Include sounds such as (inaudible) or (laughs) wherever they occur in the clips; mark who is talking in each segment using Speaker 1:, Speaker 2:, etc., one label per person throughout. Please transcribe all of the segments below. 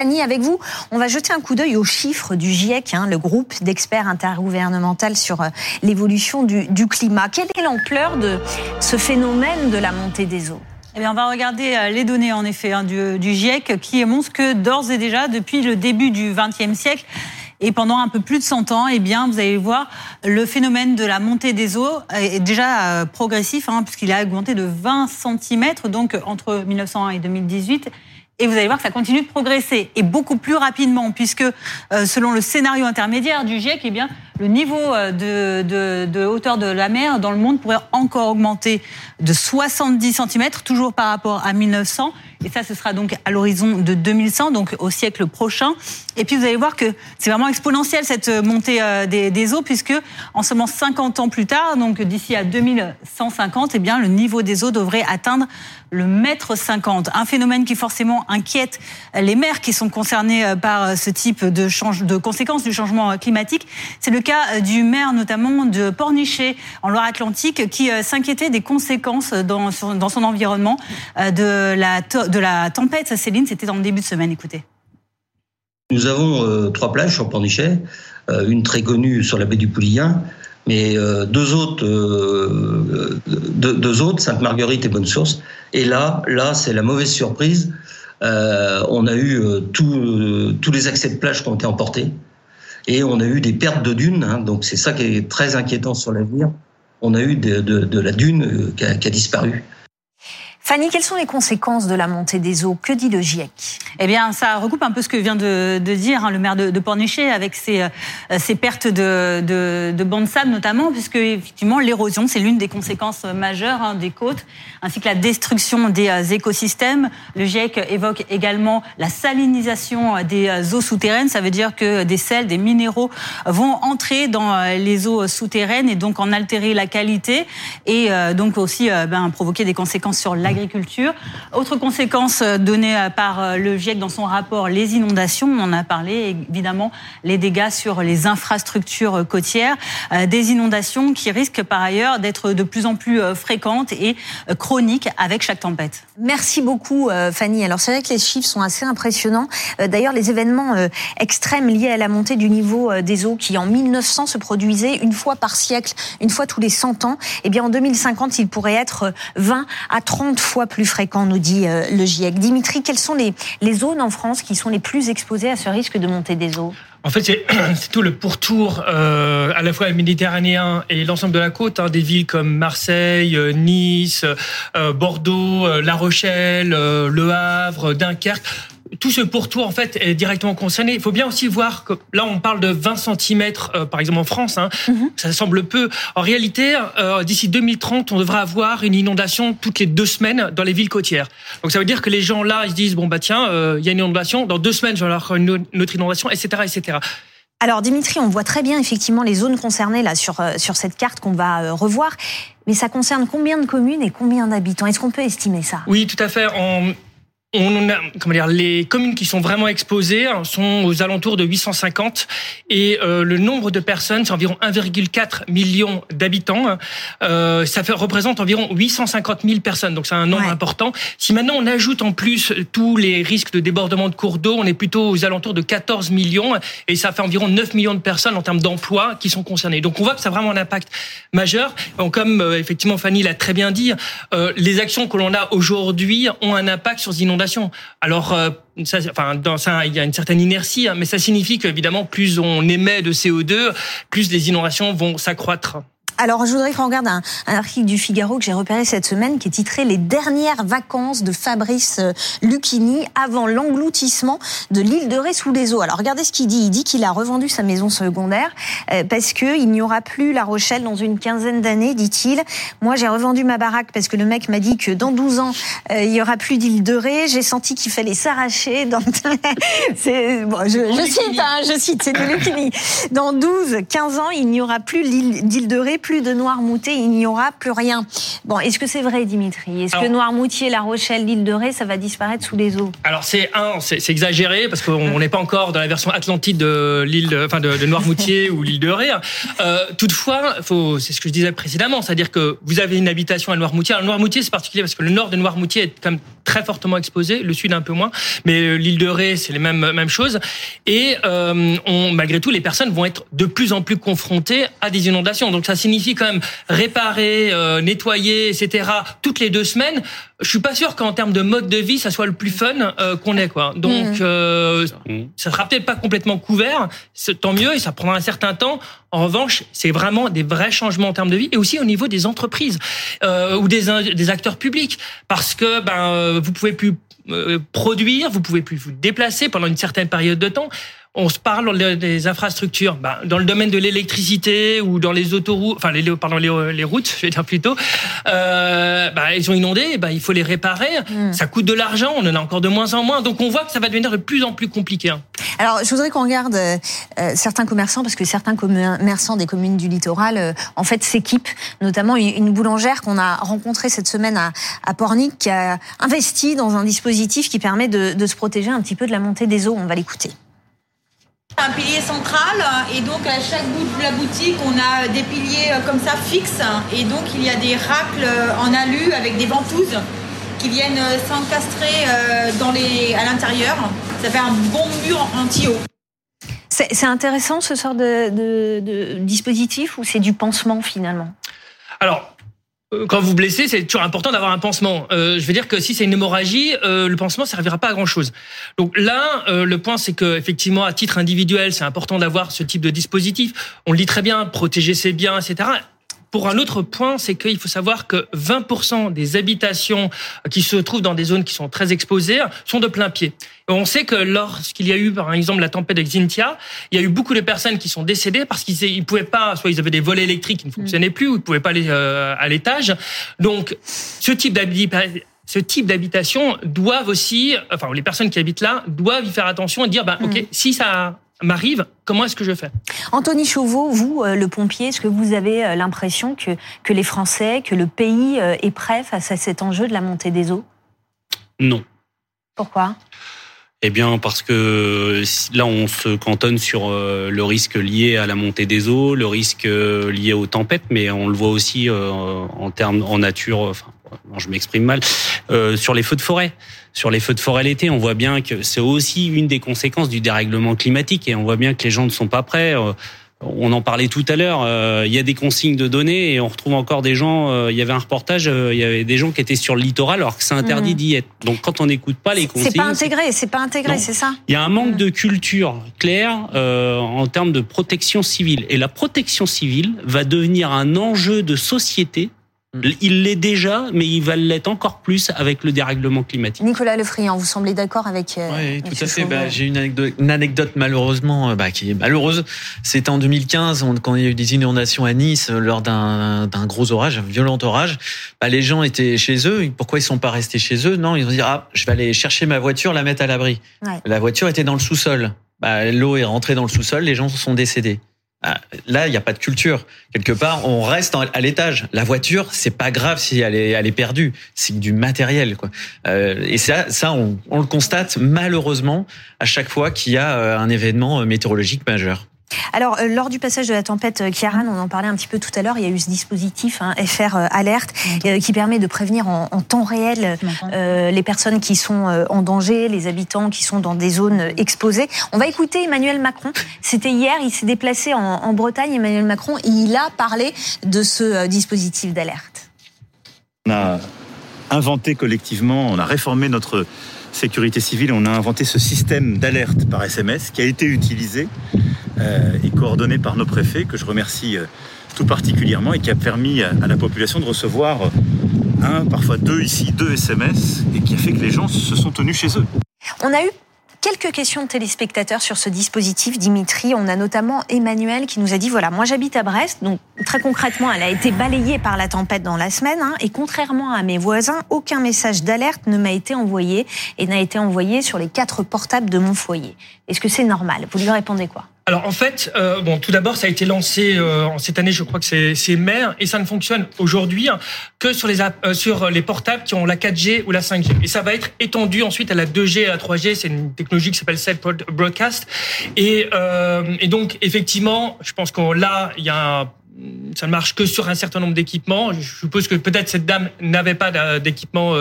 Speaker 1: Avec vous, on va jeter un coup d'œil aux chiffres du GIEC, hein, le groupe d'experts intergouvernemental sur euh, l'évolution du, climat. Quelle est l'ampleur de ce phénomène de la montée des eaux?
Speaker 2: Eh bien, on va regarder euh, les données en effet hein, du, GIEC qui montrent que d'ores et déjà, depuis le début du XXe siècle, et pendant un peu plus de 100 ans, eh bien, vous allez voir, le phénomène de la montée des eaux est déjà euh, progressif, hein, puisqu'il a augmenté de 20 cm, donc entre 1901 et 2018. Et vous allez voir que ça continue de progresser et beaucoup plus rapidement, puisque euh, selon le scénario intermédiaire du GIEC, eh bien, le niveau euh, de, hauteur de la mer dans le monde pourrait encore augmenter de 70 cm, toujours par rapport à 1900. Et ça, ce sera donc à l'horizon de 2100, donc au siècle prochain. Et puis vous allez voir que c'est vraiment exponentiel cette montée euh, des, eaux, puisque en seulement 50 ans plus tard, donc d'ici à 2150, eh bien le niveau des eaux devrait atteindre le mètre 50. Un phénomène qui forcément inquiète les mers qui sont concernées euh, par ce type de, de conséquences du changement climatique. C'est le cas du maire notamment de Pornichet en Loire-Atlantique qui euh, s'inquiétait des conséquences dans, son environnement de la de la tempête, Céline, c'était le début de semaine, écoutez.
Speaker 3: Nous avons euh, trois plages sur Pornichet, euh, une très connue sur la baie du Poulillin, mais euh, deux autres, deux, autres, Sainte-Marguerite et Bonne Source. Et là, là, c'est la mauvaise surprise. on a eu tous les accès de plage qui ont été emportés et on a eu des pertes de dunes. Hein, donc c'est ça qui est très inquiétant sur l'avenir. On a eu de, la dune qui a disparu.
Speaker 1: Fanny, quelles sont les conséquences de la montée des eaux? Que dit le GIEC?
Speaker 2: Eh bien, ça recoupe un peu ce que vient de, dire hein, le maire de, de Pornichet avec ses, euh, pertes de, de, de bancs de sable notamment, puisque effectivement l'érosion c'est l'une des conséquences majeures hein, des côtes, ainsi que la destruction des euh, écosystèmes. Le GIEC évoque également la salinisation des euh, eaux souterraines. Ça veut dire que des sels, des minéraux vont entrer dans les eaux souterraines et donc en altérer la qualité et donc aussi ben, provoquer des conséquences sur la agriculture. Autre conséquence euh, donnée euh, par euh, le GIEC dans son rapport, les inondations. On en a parlé, évidemment, les dégâts sur les infrastructures côtières. Des inondations qui risquent par ailleurs d'être de plus en plus fréquentes et chroniques avec chaque tempête.
Speaker 1: Merci beaucoup, Fanny. Alors, c'est vrai que les chiffres sont assez impressionnants. D'ailleurs, les événements extrêmes liés à la montée du niveau des eaux qui, en 1900, se produisaient une fois par siècle, une fois tous les 100 ans, eh bien, en 2050, il pourrait être 20 à 30 fois plus fréquent, nous dit euh, le GIEC. Dimitri, quelles sont les, les zones en France qui sont les plus exposées à ce risque de montée des eaux?
Speaker 4: En fait, (clears throat) c'est tout le pourtour euh, à la fois méditerranéen et l'ensemble de la côte, hein, des villes comme Marseille, euh, Nice, Bordeaux, La Rochelle, Le Havre, Dunkerque tout ce pourtour en fait est directement concerné. Il faut bien aussi voir que là on parle de 20 cm euh, par exemple en France, hein. Mhm. ça semble peu. En réalité, euh, d'ici 2030, on devra avoir une inondation toutes les deux semaines dans les villes côtières. Donc ça veut dire que les gens là ils se disent bon bah tiens, euh, il y a une inondation, dans deux semaines je vais avoir une autre inondation, etc., etc.
Speaker 1: Alors Dimitri, on voit très bien effectivement les zones concernées là sur sur cette carte qu'on va revoir, mais ça concerne combien de communes et combien d'habitants? Est-ce qu'on peut estimer ça?
Speaker 4: Oui, tout à fait. En on a, comment dire, les communes qui sont vraiment exposées sont aux alentours de 850 et euh, le nombre de personnes, c'est environ 1,4 million d'habitants. Euh, ça fait, représente environ 850 000 personnes, donc c'est un nombre important. Si maintenant on ajoute en plus tous les risques de débordement de cours d'eau, on est plutôt aux alentours de 14 millions et ça fait environ 9 millions de personnes en termes d'emploi qui sont concernées. Donc on voit que ça a vraiment un impact majeur. Donc, comme euh, effectivement Fanny l'a très bien dit, les actions que l'on a aujourd'hui ont un impact sur les inondations alors, euh, ça, enfin, dans ça, il y a une certaine inertie, hein, mais ça signifie qu'évidemment, plus on émet de CO2, plus les inondations vont s'accroître.
Speaker 1: Alors, je voudrais qu'on regarde un, article du Figaro que j'ai repéré cette semaine qui est titré Les dernières vacances de Fabrice euh, Lucchini avant l'engloutissement de l'île de Ré sous les eaux. Alors, regardez ce qu'il dit. Il dit qu'il a revendu sa maison secondaire euh, parce que il n'y aura plus La Rochelle dans une quinzaine d'années, dit-il. Moi, j'ai revendu ma baraque parce que le mec m'a dit que dans 12 ans, euh, il y aura plus d'île de Ré. J'ai senti qu'il fallait s'arracher. Dans... (laughs) c'est bon, je, je cite, hein, je cite, c'est de Lucchini. Dans 12, 15 ans, il n'y aura plus d'île de Ré plus de Noirmoutier, il n'y aura plus rien. Bon, est-ce que c'est vrai, Dimitri? Est-ce que Noirmoutier, La Rochelle, l'île de Ré, ça va disparaître sous les eaux?
Speaker 4: Alors c'est un, c'est exagéré parce qu'on n'est pas encore dans la version atlantide de l'île, enfin de, de Noirmoutier (laughs) ou l'île de Ré. Euh, toutefois, c'est ce que je disais précédemment, c'est-à-dire que vous avez une habitation à Noirmoutier. Alors Noirmoutier, c'est particulier parce que le nord de Noirmoutier est comme très fortement exposés, le sud un peu moins, mais l'île de Ré, c'est les mêmes mêmes choses. Et on, malgré tout, les personnes vont être de plus en plus confrontées à des inondations. Donc ça signifie quand même réparer, nettoyer, etc. toutes les deux semaines je suis pas sûr qu'en termes de mode de vie, ça soit le plus fun euh, qu'on ait quoi. Donc, mmh. euh, ça sera peut-être pas complètement couvert, tant mieux et ça prendra un certain temps. En revanche, c'est vraiment des vrais changements en termes de vie et aussi au niveau des entreprises euh, ou des, des acteurs publics, parce que ben euh, vous pouvez plus euh, produire, vous pouvez plus vous déplacer pendant une certaine période de temps on se parle des infrastructures. Bah, dans le domaine de l'électricité ou dans les autoroutes, enfin les, pardon, les, les routes, (laughs) je vais dire plutôt, euh, bah, elles sont inondées, bah, il faut les réparer. Hmm. Ça coûte de l'argent, on en a encore de moins en moins. Donc on voit que ça va devenir de plus en plus compliqué. Hein.
Speaker 1: Alors je voudrais qu'on regarde euh, certains commerçants, parce que certains commerçants des communes du littoral, euh, en fait, s'équipent, notamment une boulangère qu'on a rencontrée cette semaine à, à, Pornic, qui a investi dans un dispositif qui permet de, de se protéger un petit peu de la montée des eaux. On va l'écouter.
Speaker 5: Un pilier central et donc à chaque bout de la boutique on a des piliers euh, comme ça fixes et donc il y a des racles euh, en alu avec des ventouses qui viennent euh, s'encastrer dans les, à l'intérieur. Ça fait un bon mur anti-eau.
Speaker 1: C'est intéressant ce sort de, de, de dispositif ou c'est du pansement finalement?
Speaker 4: Alors, quand vous blessez, c'est toujours important d'avoir un pansement. Euh, je veux dire que si c'est une hémorragie, euh, le pansement servira pas à grand chose. Donc là, euh, le point c'est que effectivement, à titre individuel, c'est important d'avoir ce type de dispositif. On le dit très bien, protéger ses biens, etc. Pour un autre point, c'est qu'il faut savoir que 20% des habitations qui se trouvent dans des zones qui sont très exposées sont de plein pied. on sait que lorsqu'il y a eu, par exemple, la tempête de Xintia, il y a eu beaucoup de personnes qui sont décédées parce qu'ils ne pouvaient pas, soit ils avaient des volets électriques qui ne fonctionnaient plus, ou ils ne pouvaient pas aller euh, à l'étage. Donc, ce type d'habitation ce type d'habitation doivent aussi, enfin les personnes qui habitent là doivent y faire attention et dire, bah, ok, mm. si ça m'arrive, comment est-ce que je fais?
Speaker 1: Anthony Chauveau, vous, euh, le pompier, est-ce que vous avez euh, l'impression que, que les Français, que le pays euh, est prêt face à cet enjeu de la montée des eaux?
Speaker 6: Non.
Speaker 1: Pourquoi?
Speaker 6: Eh bien, parce que là, on se cantonne sur le risque lié à la montée des eaux, le risque lié aux tempêtes, mais on le voit aussi en termes en nature. Enfin, je m'exprime mal sur les feux de forêt sur les feux de forêt l'été, on voit bien que c'est aussi une des conséquences du dérèglement climatique et on voit bien que les gens ne sont pas prêts. Euh, on en parlait tout à l'heure. Euh, il y a des consignes de données et on retrouve encore des gens. Euh, il y avait un reportage. il y avait des gens qui étaient sur le littoral alors que c'est interdit mmh. d'y être. Donc quand on n'écoute pas les consignes,
Speaker 1: c'est pas intégré. C'est pas intégré, c'est ça.
Speaker 6: Il y a un manque mmh. de culture claire en termes de protection civile et la protection civile va devenir un enjeu de société. Il l'est déjà, mais il va l'être encore plus avec le dérèglement climatique.
Speaker 1: Nicolas Lefriand, vous semblez d'accord avec
Speaker 7: euh, Oui, tout à fait. Bah, j'ai une anecdote, une anecdote malheureusement euh, bah, qui est malheureuse. C'était en 2015, quand il y a eu des inondations à Nice euh, lors d'un gros orage, un violent orage. Bah, les gens étaient chez eux. Pourquoi ils sont pas restés chez eux? Non, ils ont dit ah, je vais aller chercher ma voiture, la mettre à l'abri. La voiture était dans le sous-sol. Bah, L'eau est rentrée dans le sous-sol, les gens sont décédés. Ah, là, il n'y a pas de culture. Quelque part, on reste à l'étage. La voiture, c'est pas grave si elle est, elle est perdue. C'est du matériel, quoi. Euh, et ça, ça, on, on, le constate malheureusement à chaque fois qu'il y a euh, un événement euh, météorologique majeur.
Speaker 1: Alors, euh, lors du passage de la tempête euh, Kiaran, on en parlait un petit peu tout à l'heure, il y a eu ce dispositif hein, FR euh, Alerte qui permet de prévenir en, temps réel les personnes qui sont en danger, les habitants qui sont dans des zones exposées. On va écouter Emmanuel Macron. C'était hier, il s'est déplacé en, en, Bretagne, Emmanuel Macron, et il a parlé de ce dispositif d'alerte.
Speaker 8: On a inventé collectivement, on a réformé notre sécurité civile, on a inventé ce système d'alerte par SMS qui a été utilisé euh, et coordonné par nos préfets, que je remercie euh, tout particulièrement et qui a permis à la population de recevoir un, parfois deux ici, deux SMS et qui a fait que les gens se sont tenus chez eux.
Speaker 1: On a eu quelques questions de téléspectateurs sur ce dispositif, Dimitri. On a notamment Emmanuel qui nous a dit voilà, moi j'habite à Brest, donc très concrètement, elle a été balayée par la tempête dans la semaine, hein, et contrairement à mes voisins, aucun message d'alerte ne m'a été envoyé et n'a été envoyé sur les quatre portables de mon foyer. Est-ce que c'est normal? Vous lui répondez quoi?
Speaker 4: Alors en fait, euh, bon, tout d'abord, ça a été lancé euh, cette année, je crois que c'est mai, et ça ne fonctionne aujourd'hui que sur les euh, sur les portables qui ont la 4G ou la 5G. Et ça va être étendu ensuite à la 2G et à la 3G. C'est une technologie qui s'appelle Set Broadcast. Et, et donc effectivement, je pense qu'on là, il y a ça ne marche que sur un certain nombre d'équipements. Je suppose que peut-être cette dame n'avait pas d'équipement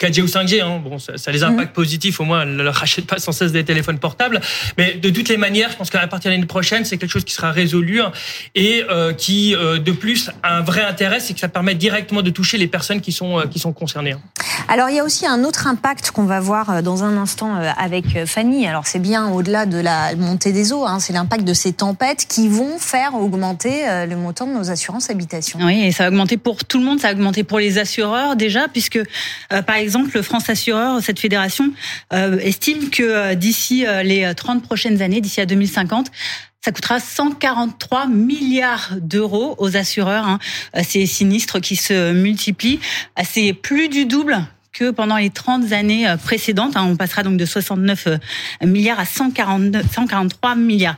Speaker 4: 4G ou 5G. Hein. Bon, ça, ça les impacts mmh. positifs. Au moins, elle ne rachète pas sans cesse des téléphones portables. Mais de toutes les manières, je pense qu'à partir de l'année prochaine, c'est quelque chose qui sera résolu hein, et euh, qui, euh, de plus, a un vrai intérêt, c'est que ça permet directement de toucher les personnes qui sont, euh, qui sont concernées.
Speaker 1: Alors, il y a aussi un autre impact qu'on va voir dans un instant avec Fanny. Alors, c'est bien au-delà de la montée des eaux, hein, c'est l'impact de ces tempêtes qui vont faire augmenter le montant de nos assurances habitation.
Speaker 2: Oui, et ça va augmenter pour tout le monde, ça va augmenter pour les assureurs déjà, puisque, par exemple, France Assureur, cette fédération, estime que d'ici les 30 prochaines années, d'ici à 2050, ça coûtera 143 milliards d'euros aux assureurs. Hein. Ces sinistres qui se multiplient. C'est plus du double que pendant les 30 années précédentes. Hein. On passera donc de 69 milliards à 143 milliards.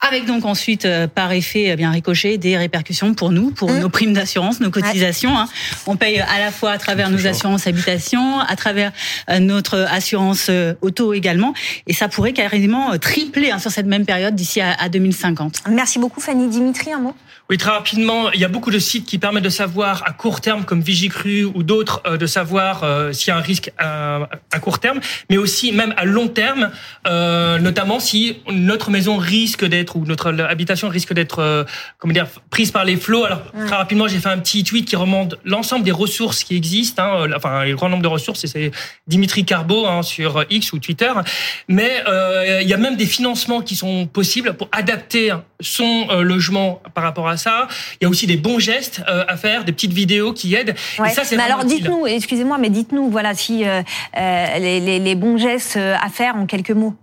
Speaker 2: Avec donc ensuite, euh, par effet eh bien ricochet, des répercussions pour nous, pour mmh. nos primes d'assurance, nos cotisations. Hein. On paye à la fois à travers nos assurances habitation, à travers euh, notre assurance euh, auto également. Et ça pourrait carrément tripler hein, sur cette même période d'ici à, à 2050.
Speaker 1: Merci beaucoup Fanny. Dimitri, un mot?
Speaker 4: Oui, très rapidement, il y a beaucoup de sites qui permettent de savoir à court terme, comme Vigicru ou d'autres, euh, de savoir euh, s'il y a un risque à, à, court terme, mais aussi même à long terme, euh, notamment si notre maison risque d'être ou notre habitation risque d'être, euh, comment dire, prise par les flots. Alors très rapidement, j'ai fait un petit tweet qui remonte l'ensemble des ressources qui existent, hein, enfin le grand nombre de ressources, c'est Dimitri Carbo hein, sur X ou Twitter, mais il y a même des financements qui sont possibles pour adapter son logement par rapport à ça. Il y a aussi des bons gestes euh, à faire, des petites vidéos qui aident.
Speaker 1: Et ça, c'est mais alors, dites-nous, excusez-moi, mais dites-nous, voilà, si euh, euh, les, les, les bons gestes à faire en quelques mots.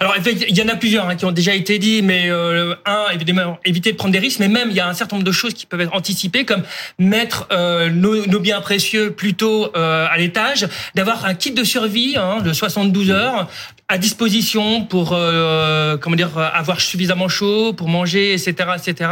Speaker 4: Alors il y en a plusieurs hein, qui ont déjà été dit, mais euh, un évidemment éviter de prendre des risques, mais même il y a un certain nombre de choses qui peuvent être anticipées, comme mettre euh, nos, nos, biens précieux plutôt euh, à l'étage, d'avoir un kit de survie hein, de 72 heures à disposition pour euh, comment dire avoir suffisamment chaud pour manger, etc., etc.,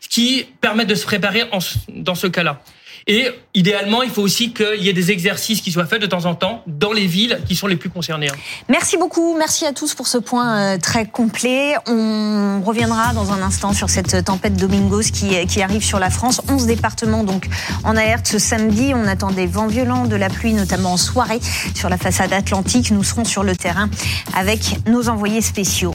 Speaker 4: ce qui permet de se préparer en, dans ce cas-là. Et idéalement, il faut aussi qu'il y ait des exercices qui soient faits de temps en temps dans les villes qui sont les plus concernées. Hein.
Speaker 1: Merci beaucoup. Merci à tous pour ce point euh, très complet. On reviendra dans un instant sur cette tempête Domingos qui, qui arrive sur la France. 11 départements donc en alerte ce samedi. On attend des vents violents, de la pluie, notamment en soirée sur la façade atlantique. Nous serons sur le terrain avec nos envoyés spéciaux.